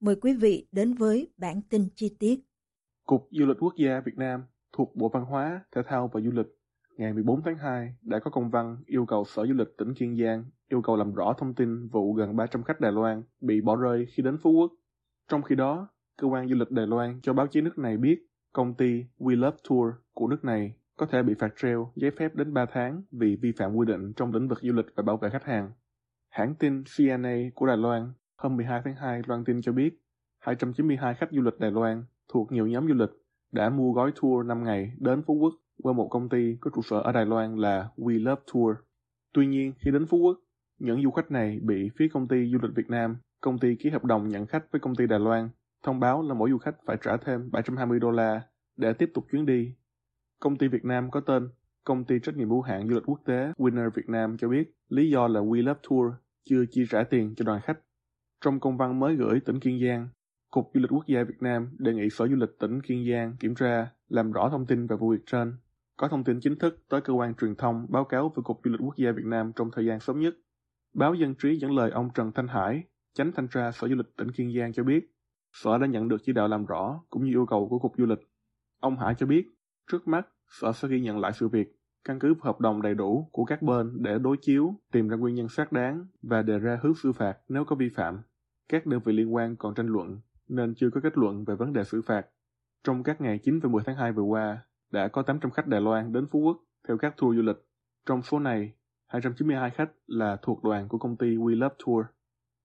mời quý vị đến với bản tin chi tiết. Cục Du lịch Quốc gia Việt Nam thuộc Bộ Văn hóa, Thể thao và Du lịch ngày 14 tháng 2 đã có công văn yêu cầu Sở Du lịch tỉnh Kiên Giang yêu cầu làm rõ thông tin vụ gần 300 khách Đài Loan bị bỏ rơi khi đến Phú Quốc. Trong khi đó, cơ quan du lịch Đài Loan cho báo chí nước này biết công ty We Love Tour của nước này có thể bị phạt treo giấy phép đến 3 tháng vì vi phạm quy định trong lĩnh vực du lịch và bảo vệ khách hàng. Hãng tin CNA của Đài Loan hôm 12 tháng 2 loan tin cho biết 292 khách du lịch Đài Loan thuộc nhiều nhóm du lịch đã mua gói tour 5 ngày đến Phú Quốc qua một công ty có trụ sở ở Đài Loan là We Love Tour. Tuy nhiên, khi đến Phú Quốc, những du khách này bị phía công ty du lịch Việt Nam, công ty ký hợp đồng nhận khách với công ty Đài Loan, thông báo là mỗi du khách phải trả thêm 720 đô la để tiếp tục chuyến đi. Công ty Việt Nam có tên Công ty trách nhiệm hữu hạn du lịch quốc tế Winner Việt Nam cho biết lý do là We Love Tour chưa chi trả tiền cho đoàn khách. Trong công văn mới gửi tỉnh Kiên Giang, Cục Du lịch Quốc gia Việt Nam đề nghị Sở Du lịch tỉnh Kiên Giang kiểm tra, làm rõ thông tin về vụ việc trên, có thông tin chính thức tới cơ quan truyền thông báo cáo với Cục Du lịch Quốc gia Việt Nam trong thời gian sớm nhất. Báo Dân trí dẫn lời ông Trần Thanh Hải, chánh thanh tra Sở Du lịch tỉnh Kiên Giang cho biết, Sở đã nhận được chỉ đạo làm rõ cũng như yêu cầu của Cục Du lịch. Ông Hải cho biết, trước mắt, Sở sẽ ghi nhận lại sự việc, căn cứ hợp đồng đầy đủ của các bên để đối chiếu, tìm ra nguyên nhân xác đáng và đề ra hướng xử phạt nếu có vi phạm. Các đơn vị liên quan còn tranh luận nên chưa có kết luận về vấn đề xử phạt. Trong các ngày 9 và 10 tháng 2 vừa qua, đã có 800 khách Đài Loan đến Phú Quốc theo các tour du lịch. Trong số này, 292 khách là thuộc đoàn của công ty We Love Tour.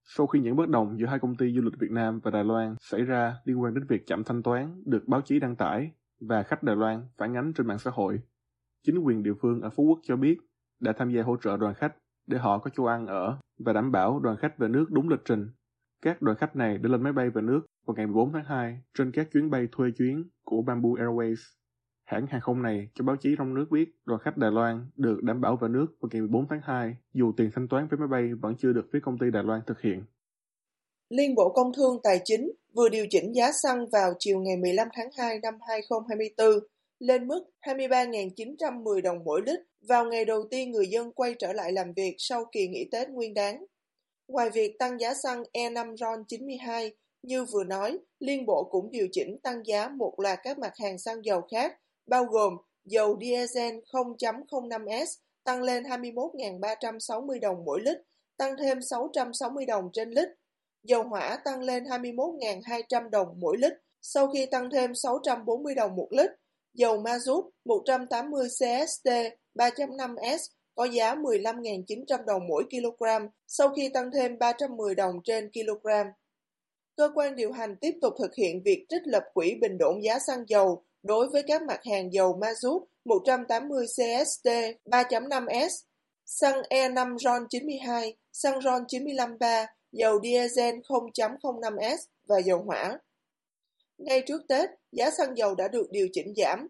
Sau khi những bất đồng giữa hai công ty du lịch Việt Nam và Đài Loan xảy ra liên quan đến việc chậm thanh toán được báo chí đăng tải và khách Đài Loan phản ánh trên mạng xã hội, chính quyền địa phương ở Phú Quốc cho biết đã tham gia hỗ trợ đoàn khách để họ có chỗ ăn ở và đảm bảo đoàn khách về nước đúng lịch trình. Các đoàn khách này đã lên máy bay về nước vào ngày 14 tháng 2 trên các chuyến bay thuê chuyến của Bamboo Airways. Hãng hàng không này cho báo chí trong nước biết đoàn khách Đài Loan được đảm bảo về nước vào ngày 14 tháng 2 dù tiền thanh toán vé máy bay vẫn chưa được phía công ty Đài Loan thực hiện. Liên Bộ Công Thương Tài chính vừa điều chỉnh giá xăng vào chiều ngày 15 tháng 2 năm 2024 lên mức 23.910 đồng mỗi lít vào ngày đầu tiên người dân quay trở lại làm việc sau kỳ nghỉ Tết Nguyên đán. Ngoài việc tăng giá xăng E5 RON 92, như vừa nói, Liên Bộ cũng điều chỉnh tăng giá một loạt các mặt hàng xăng dầu khác, bao gồm dầu diesel 0.05S tăng lên 21.360 đồng mỗi lít, tăng thêm 660 đồng trên lít. Dầu hỏa tăng lên 21.200 đồng mỗi lít, sau khi tăng thêm 640 đồng một lít. Dầu ma rút 180 CST 3.5S có giá 15.900 đồng mỗi kg, sau khi tăng thêm 310 đồng trên kg. Cơ quan điều hành tiếp tục thực hiện việc trích lập quỹ bình ổn giá xăng dầu đối với các mặt hàng dầu ma rút 180 CST 3.5S, xăng E5 RON 92, xăng RON 95.3, dầu diesel 0.05S và dầu hỏa. Ngay trước Tết, giá xăng dầu đã được điều chỉnh giảm.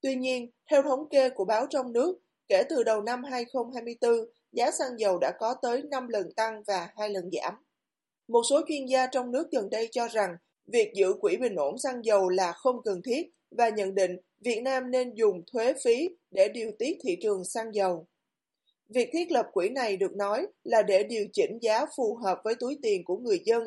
Tuy nhiên, theo thống kê của báo trong nước, kể từ đầu năm 2024, giá xăng dầu đã có tới 5 lần tăng và 2 lần giảm. Một số chuyên gia trong nước gần đây cho rằng việc giữ quỹ bình ổn xăng dầu là không cần thiết và nhận định Việt Nam nên dùng thuế phí để điều tiết thị trường xăng dầu. Việc thiết lập quỹ này được nói là để điều chỉnh giá phù hợp với túi tiền của người dân,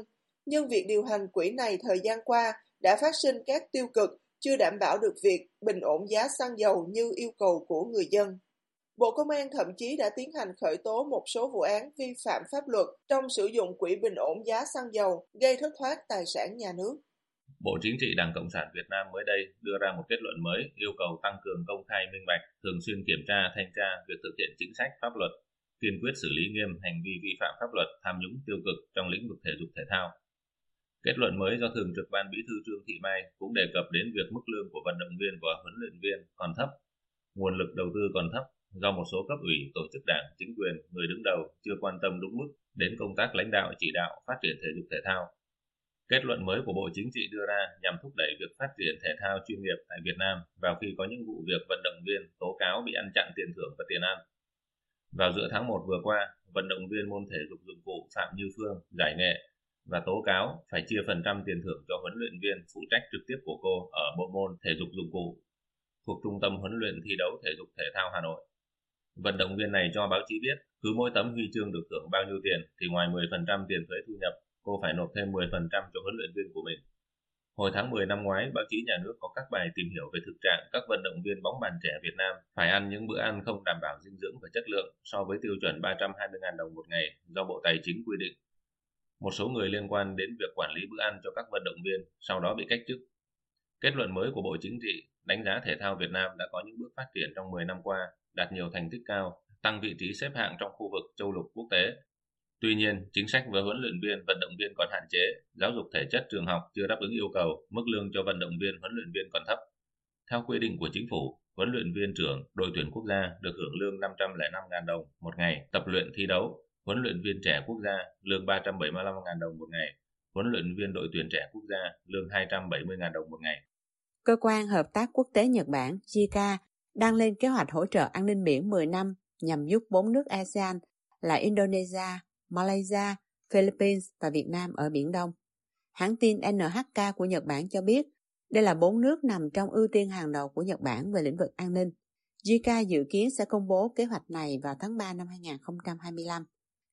nhưng việc điều hành quỹ này thời gian qua đã phát sinh các tiêu cực chưa đảm bảo được việc bình ổn giá xăng dầu như yêu cầu của người dân. Bộ Công an thậm chí đã tiến hành khởi tố một số vụ án vi phạm pháp luật trong sử dụng quỹ bình ổn giá xăng dầu, gây thất thoát tài sản nhà nước. Bộ Chính trị Đảng Cộng sản Việt Nam mới đây đưa ra một kết luận mới yêu cầu tăng cường công khai minh bạch, thường xuyên kiểm tra, thanh tra việc thực hiện chính sách pháp luật, kiên quyết xử lý nghiêm hành vi vi phạm pháp luật, tham nhũng tiêu cực trong lĩnh vực thể dục thể thao. Kết luận mới do Thường trực Ban Bí thư Trương Thị Mai cũng đề cập đến việc mức lương của vận động viên và huấn luyện viên còn thấp, nguồn lực đầu tư còn thấp do một số cấp ủy, tổ chức đảng, chính quyền, người đứng đầu chưa quan tâm đúng mức đến công tác lãnh đạo chỉ đạo phát triển thể dục thể thao Kết luận mới của Bộ Chính trị đưa ra nhằm thúc đẩy việc phát triển thể thao chuyên nghiệp tại Việt Nam vào khi có những vụ việc vận động viên tố cáo bị ăn chặn tiền thưởng và tiền ăn. Vào giữa tháng 1 vừa qua, vận động viên môn thể dục dụng cụ Phạm Như Phương giải nghệ và tố cáo phải chia phần trăm tiền thưởng cho huấn luyện viên phụ trách trực tiếp của cô ở bộ môn thể dục dụng cụ thuộc Trung tâm huấn luyện thi đấu thể dục thể thao Hà Nội. Vận động viên này cho báo chí biết cứ mỗi tấm huy chương được thưởng bao nhiêu tiền thì ngoài 10% tiền thuế thu nhập cô phải nộp thêm 10% cho huấn luyện viên của mình. Hồi tháng 10 năm ngoái, báo chí nhà nước có các bài tìm hiểu về thực trạng các vận động viên bóng bàn trẻ Việt Nam phải ăn những bữa ăn không đảm bảo dinh dưỡng và chất lượng so với tiêu chuẩn 320.000 đồng một ngày do Bộ Tài chính quy định. Một số người liên quan đến việc quản lý bữa ăn cho các vận động viên sau đó bị cách chức. Kết luận mới của Bộ Chính trị đánh giá thể thao Việt Nam đã có những bước phát triển trong 10 năm qua, đạt nhiều thành tích cao, tăng vị trí xếp hạng trong khu vực châu lục quốc tế Tuy nhiên, chính sách với huấn luyện viên, vận động viên còn hạn chế, giáo dục thể chất trường học chưa đáp ứng yêu cầu, mức lương cho vận động viên, huấn luyện viên còn thấp. Theo quy định của chính phủ, huấn luyện viên trưởng đội tuyển quốc gia được hưởng lương 505.000 đồng một ngày tập luyện thi đấu, huấn luyện viên trẻ quốc gia lương 375.000 đồng một ngày, huấn luyện viên đội tuyển trẻ quốc gia lương 270.000 đồng một ngày. Cơ quan Hợp tác Quốc tế Nhật Bản JICA đang lên kế hoạch hỗ trợ an ninh biển 10 năm nhằm giúp bốn nước ASEAN là Indonesia, Malaysia, Philippines và Việt Nam ở Biển Đông. Hãng tin NHK của Nhật Bản cho biết đây là bốn nước nằm trong ưu tiên hàng đầu của Nhật Bản về lĩnh vực an ninh. JICA dự kiến sẽ công bố kế hoạch này vào tháng 3 năm 2025.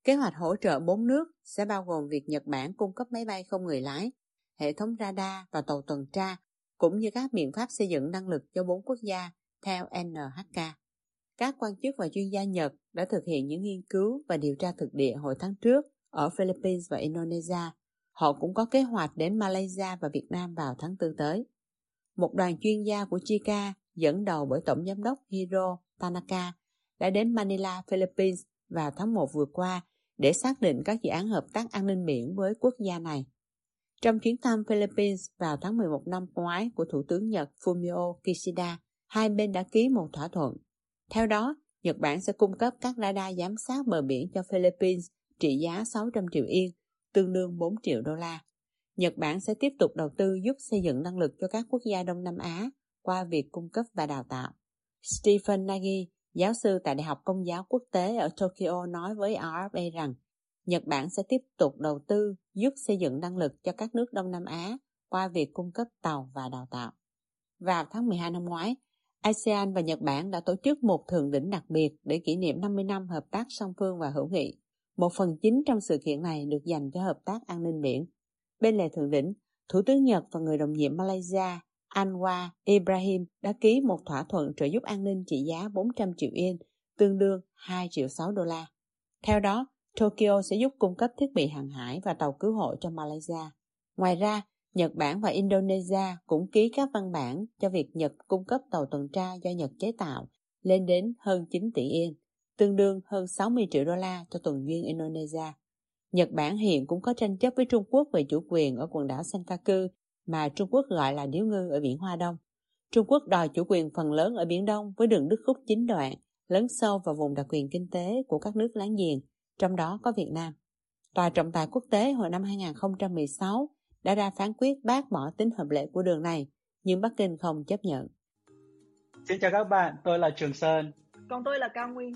Kế hoạch hỗ trợ bốn nước sẽ bao gồm việc Nhật Bản cung cấp máy bay không người lái, hệ thống radar và tàu tuần tra, cũng như các biện pháp xây dựng năng lực cho bốn quốc gia, theo NHK. Các quan chức và chuyên gia Nhật đã thực hiện những nghiên cứu và điều tra thực địa hồi tháng trước ở Philippines và Indonesia. Họ cũng có kế hoạch đến Malaysia và Việt Nam vào tháng 4 tới. Một đoàn chuyên gia của Chica dẫn đầu bởi Tổng Giám đốc Hiro Tanaka đã đến Manila, Philippines vào tháng 1 vừa qua để xác định các dự án hợp tác an ninh biển với quốc gia này. Trong chuyến thăm Philippines vào tháng 11 năm ngoái của Thủ tướng Nhật Fumio Kishida, hai bên đã ký một thỏa thuận theo đó, Nhật Bản sẽ cung cấp các radar giám sát bờ biển cho Philippines trị giá 600 triệu yên, tương đương 4 triệu đô la. Nhật Bản sẽ tiếp tục đầu tư giúp xây dựng năng lực cho các quốc gia Đông Nam Á qua việc cung cấp và đào tạo. Stephen Nagy, giáo sư tại Đại học Công giáo Quốc tế ở Tokyo nói với RFA rằng Nhật Bản sẽ tiếp tục đầu tư giúp xây dựng năng lực cho các nước Đông Nam Á qua việc cung cấp tàu và đào tạo. Vào tháng 12 năm ngoái, ASEAN và Nhật Bản đã tổ chức một thượng đỉnh đặc biệt để kỷ niệm 50 năm hợp tác song phương và hữu nghị. Một phần chính trong sự kiện này được dành cho hợp tác an ninh biển. Bên lề thượng đỉnh, Thủ tướng Nhật và người đồng nhiệm Malaysia Anwar Ibrahim đã ký một thỏa thuận trợ giúp an ninh trị giá 400 triệu yên, tương đương 2 triệu 6 đô la. Theo đó, Tokyo sẽ giúp cung cấp thiết bị hàng hải và tàu cứu hộ cho Malaysia. Ngoài ra, Nhật Bản và Indonesia cũng ký các văn bản cho việc Nhật cung cấp tàu tuần tra do Nhật chế tạo lên đến hơn 9 tỷ yên, tương đương hơn 60 triệu đô la cho tuần duyên Indonesia. Nhật Bản hiện cũng có tranh chấp với Trung Quốc về chủ quyền ở quần đảo Senkaku mà Trung Quốc gọi là điếu ngư ở biển Hoa Đông. Trung Quốc đòi chủ quyền phần lớn ở Biển Đông với đường đứt khúc chín đoạn, lấn sâu vào vùng đặc quyền kinh tế của các nước láng giềng, trong đó có Việt Nam. Tòa trọng tài quốc tế hồi năm 2016 đã ra phán quyết bác bỏ tính hợp lệ của đường này, nhưng Bắc Kinh không chấp nhận. Xin chào các bạn, tôi là Trường Sơn. Còn tôi là Cao Nguyên.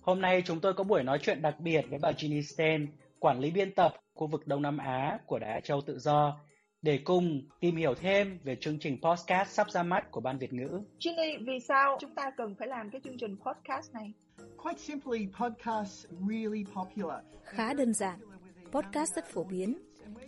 Hôm nay chúng tôi có buổi nói chuyện đặc biệt với bà Ginny Sten, quản lý biên tập khu vực Đông Nam Á của Đài Châu Tự Do, để cùng tìm hiểu thêm về chương trình podcast sắp ra mắt của Ban Việt ngữ. Ginny, vì sao chúng ta cần phải làm cái chương trình podcast này? Quite simply, podcasts really popular. Khá đơn giản, podcast rất phổ biến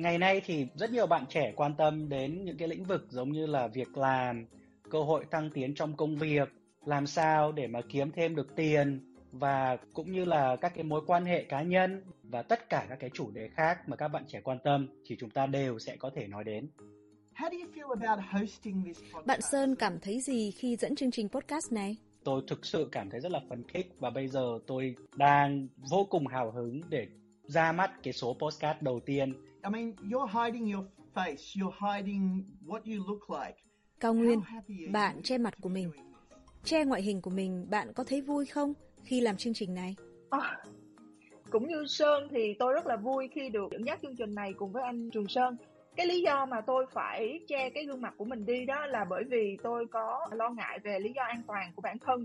Ngày nay thì rất nhiều bạn trẻ quan tâm đến những cái lĩnh vực giống như là việc làm, cơ hội thăng tiến trong công việc, làm sao để mà kiếm thêm được tiền và cũng như là các cái mối quan hệ cá nhân và tất cả các cái chủ đề khác mà các bạn trẻ quan tâm thì chúng ta đều sẽ có thể nói đến. Bạn Sơn cảm thấy gì khi dẫn chương trình podcast này? Tôi thực sự cảm thấy rất là phấn khích và bây giờ tôi đang vô cùng hào hứng để ra mắt cái số postcard đầu tiên. I mean, you're hiding your face, you're hiding what you look like. Cao Nguyên, bạn che mặt của mình. Che ngoại hình của mình, bạn có thấy vui không khi làm chương trình này? À, cũng như Sơn thì tôi rất là vui khi được dẫn dắt chương trình này cùng với anh Trường Sơn cái lý do mà tôi phải che cái gương mặt của mình đi đó là bởi vì tôi có lo ngại về lý do an toàn của bản thân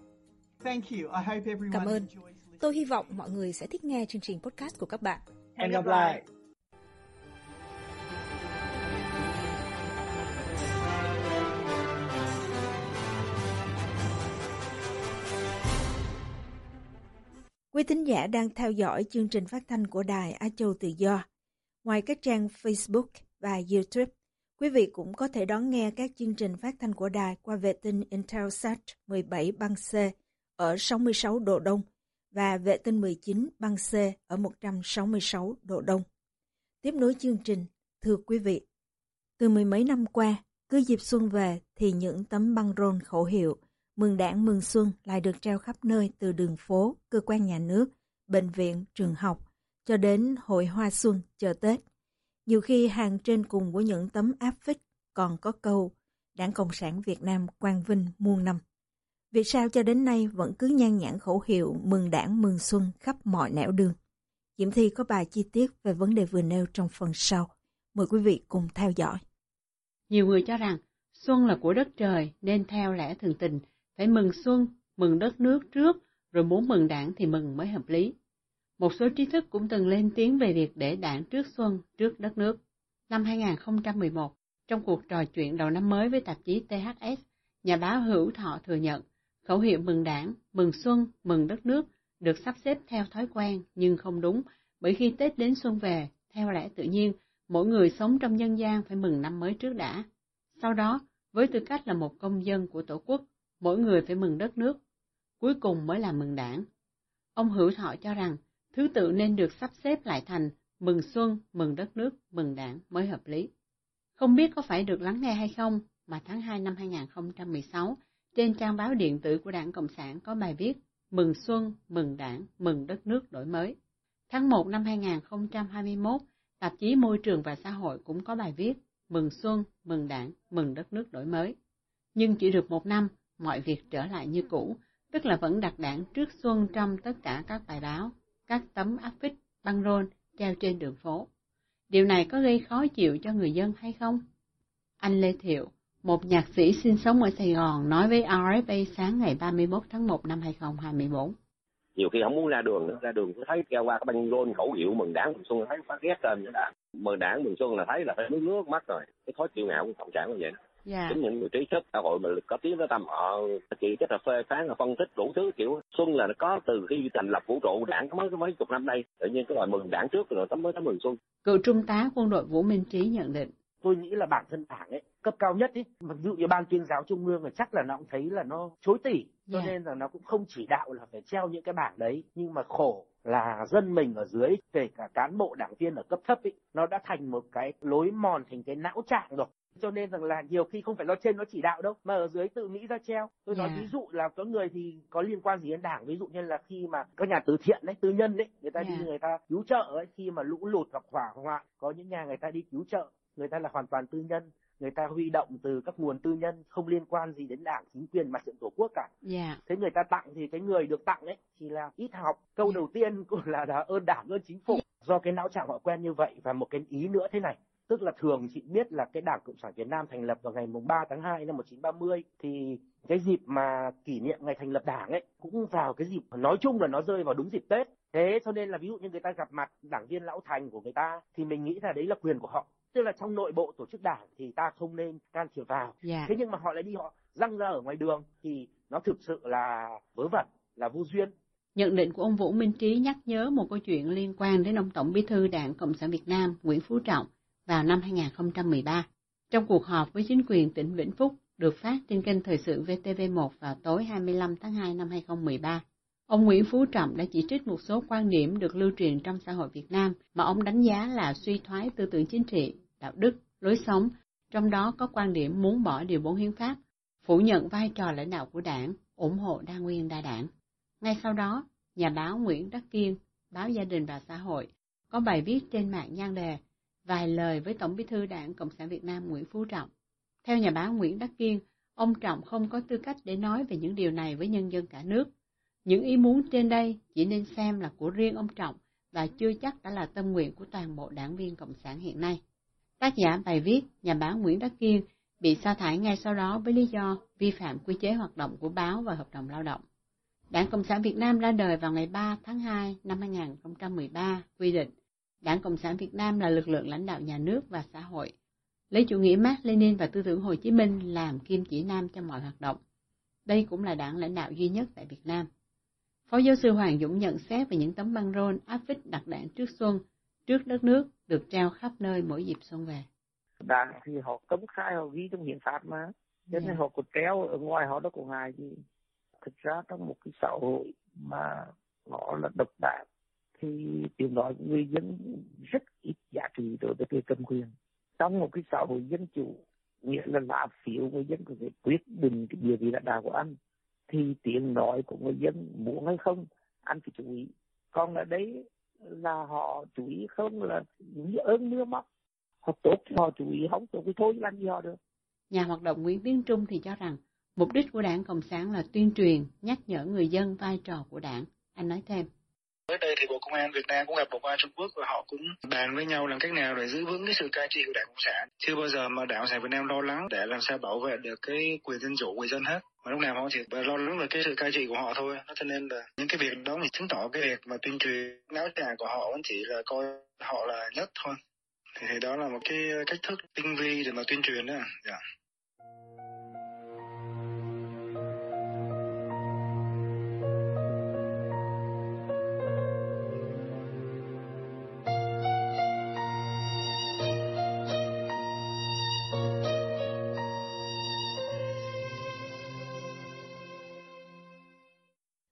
Cảm ơn. Tôi hy vọng mọi người sẽ thích nghe chương trình podcast của các bạn. Hẹn gặp lại. Quý thính giả đang theo dõi chương trình phát thanh của Đài Á Châu Tự Do. Ngoài các trang Facebook và YouTube, quý vị cũng có thể đón nghe các chương trình phát thanh của đài qua vệ tinh Intelsat 17 băng C ở 66 độ Đông và vệ tinh 19 băng C ở 166 độ Đông. Tiếp nối chương trình, thưa quý vị, từ mười mấy năm qua, cứ dịp xuân về thì những tấm băng rôn khẩu hiệu Mừng đảng mừng xuân lại được treo khắp nơi từ đường phố, cơ quan nhà nước, bệnh viện, trường học, cho đến hội hoa xuân, chờ Tết. Nhiều khi hàng trên cùng của những tấm áp phích còn có câu Đảng Cộng sản Việt Nam quang vinh muôn năm. Vì sao cho đến nay vẫn cứ nhan nhãn khẩu hiệu mừng đảng mừng xuân khắp mọi nẻo đường? Diễm Thi có bài chi tiết về vấn đề vừa nêu trong phần sau. Mời quý vị cùng theo dõi. Nhiều người cho rằng xuân là của đất trời nên theo lẽ thường tình phải mừng xuân, mừng đất nước trước, rồi muốn mừng đảng thì mừng mới hợp lý. Một số trí thức cũng từng lên tiếng về việc để đảng trước xuân, trước đất nước. Năm 2011, trong cuộc trò chuyện đầu năm mới với tạp chí THS, nhà báo Hữu Thọ thừa nhận khẩu hiệu mừng đảng, mừng xuân, mừng đất nước được sắp xếp theo thói quen nhưng không đúng, bởi khi Tết đến xuân về, theo lẽ tự nhiên, mỗi người sống trong nhân gian phải mừng năm mới trước đã. Sau đó, với tư cách là một công dân của Tổ quốc, mỗi người phải mừng đất nước, cuối cùng mới là mừng đảng. Ông Hữu Thọ cho rằng, thứ tự nên được sắp xếp lại thành mừng xuân, mừng đất nước, mừng đảng mới hợp lý. Không biết có phải được lắng nghe hay không, mà tháng 2 năm 2016, trên trang báo điện tử của Đảng Cộng sản có bài viết Mừng xuân, mừng đảng, mừng đất nước đổi mới. Tháng 1 năm 2021, tạp chí Môi trường và Xã hội cũng có bài viết Mừng xuân, mừng đảng, mừng đất nước đổi mới. Nhưng chỉ được một năm, mọi việc trở lại như cũ, tức là vẫn đặt đảng trước xuân trong tất cả các bài báo, các tấm áp phích, băng rôn treo trên đường phố. Điều này có gây khó chịu cho người dân hay không? Anh Lê Thiệu, một nhạc sĩ sinh sống ở Sài Gòn nói với RFA sáng ngày 31 tháng 1 năm 2024. Nhiều khi không muốn ra đường nữa, ra đường thấy treo qua cái băng rôn khẩu hiệu mừng đảng mừng xuân thấy phát ghét lên nữa đã. Mừng đảng mừng xuân là thấy là phải nước nước mắt rồi. Cái khó chịu ngạo của cộng sản như vậy đó Dạ. chính những người trí thức xã hội mà có tiếng nói tầm họ chỉ cái là phê phán là phân tích đủ thứ kiểu xuân là nó có từ khi thành lập vũ trụ đảng mới mấy chục năm đây tự nhiên cái loại mừng đảng trước rồi tấm mới tới mừng xuân Cựu trung tá quân đội Vũ Minh Trí nhận định. Tôi nghĩ là bản thân đảng ấy cấp cao nhất ấy mặc dù như ban tuyên giáo trung ương là chắc là nó cũng thấy là nó chối tỉ cho Dạ. nên là nó cũng không chỉ đạo là phải treo những cái bảng đấy nhưng mà khổ là dân mình ở dưới kể cả cán bộ đảng viên ở cấp thấp ấy nó đã thành một cái lối mòn thành cái não trạng rồi cho nên rằng là nhiều khi không phải nó trên nó chỉ đạo đâu mà ở dưới tự nghĩ ra treo tôi nói ví dụ là có người thì có liên quan gì đến đảng ví dụ như là khi mà các nhà từ thiện đấy tư nhân đấy người ta Dạ. đi người ta cứu trợ ấy khi mà lũ lụt hoặc hỏa hoạn có những nhà người ta đi cứu trợ người ta là hoàn toàn tư nhân người ta huy động từ các nguồn tư nhân không liên quan gì đến đảng chính quyền mặt trận tổ quốc cả. Dạ. thế người ta tặng thì cái người được tặng ấy thì là ít học. Câu Dạ. đầu tiên cũng là, là ơn đảng ơn chính phủ. Do cái não trạng họ quen như vậy và một cái ý nữa thế này. Tức là thường chị biết là cái đảng cộng sản việt nam thành lập vào ngày mùng 3 tháng 2 năm 1930 thì cái dịp mà kỷ niệm ngày thành lập đảng ấy cũng vào cái dịp nói chung là nó rơi vào đúng dịp tết. Thế cho nên là ví dụ như người ta gặp mặt đảng viên lão thành của người ta thì mình nghĩ là đấy là quyền của họ tức là trong nội bộ tổ chức đảng thì ta không nên can thiệp vào Dạ. thế nhưng mà họ lại đi họ răng ra ở ngoài đường thì nó thực sự là vớ vẩn là vô duyên Nhận định của ông Vũ Minh Trí nhắc nhớ một câu chuyện liên quan đến ông Tổng Bí thư Đảng Cộng sản Việt Nam Nguyễn Phú Trọng vào năm 2013. Trong cuộc họp với chính quyền tỉnh Vĩnh Phúc được phát trên kênh thời sự VTV1 vào tối 25 tháng 2 năm 2013, ông Nguyễn Phú Trọng đã chỉ trích một số quan điểm được lưu truyền trong xã hội Việt Nam mà ông đánh giá là suy thoái tư tưởng chính trị, đạo đức, lối sống, trong đó có quan điểm muốn bỏ điều 4 hiến pháp, phủ nhận vai trò lãnh đạo của đảng, ủng hộ đa nguyên đa đảng. Ngay sau đó, nhà báo Nguyễn Đắc Kiên, báo Gia đình và Xã hội, có bài viết trên mạng nhan đề Vài lời với Tổng bí thư Đảng Cộng sản Việt Nam Nguyễn Phú Trọng. Theo nhà báo Nguyễn Đắc Kiên, ông Trọng không có tư cách để nói về những điều này với nhân dân cả nước. Những ý muốn trên đây chỉ nên xem là của riêng ông Trọng và chưa chắc đã là tâm nguyện của toàn bộ đảng viên Cộng sản hiện nay. Tác giả bài viết, nhà báo Nguyễn Đắc Kiên, bị sa thải ngay sau đó với lý do vi phạm quy chế hoạt động của báo và hợp đồng lao động. Đảng Cộng sản Việt Nam ra đời vào ngày 3 tháng 2 năm 2013, quy định Đảng Cộng sản Việt Nam là lực lượng lãnh đạo nhà nước và xã hội, lấy chủ nghĩa Mark Lenin và tư tưởng Hồ Chí Minh làm kim chỉ nam cho mọi hoạt động. Đây cũng là đảng lãnh đạo duy nhất tại Việt Nam. Phó giáo sư Hoàng Dũng nhận xét về những tấm băng rôn áp phích đặt đảng trước xuân, trước đất nước được treo khắp nơi mỗi dịp xuân về. đảng thì họ cấm khai họ ghi trong hiến pháp mà cho nên Dạ. họ có treo ở ngoài họ đâu có ngại gì thực ra trong một cái xã hội mà nó là độc đảng thì tiếng nói của người dân rất ít giá trị đối với người cầm quyền trong một cái xã hội dân chủ nghĩa là lá phiếu người dân có thể quyết định cái địa vị lãnh đạo của anh thì tiếng nói của người dân muốn hay không anh phải chú ý còn ở đấy là họ chú ý không là như ơn mưa móc họ tốt họ chú ý không tốt thì thôi làm gì họ được Nhà hoạt động Nguyễn Tiến Trung thì cho rằng mục đích của đảng Cộng sản là tuyên truyền, nhắc nhở người dân vai trò của đảng. Anh nói thêm. Mới đây thì Bộ Công an Việt Nam cũng gặp Bộ Công an Trung Quốc và họ cũng bàn với nhau làm cách nào để giữ vững cái sự cai trị của Đảng Cộng sản. Chưa bao giờ mà Đảng Cộng sản Việt Nam lo lắng để làm sao bảo vệ được cái quyền dân chủ của người dân hết. Mà lúc nào họ chỉ lo lắng về cái sự cai trị của họ thôi. Cho nên là những cái việc đó thì chứng tỏ cái việc mà tuyên truyền náo trà của họ vẫn chỉ là coi họ là nhất thôi. Thì, đó là một cái cách thức tinh vi để mà tuyên truyền đó. yeah.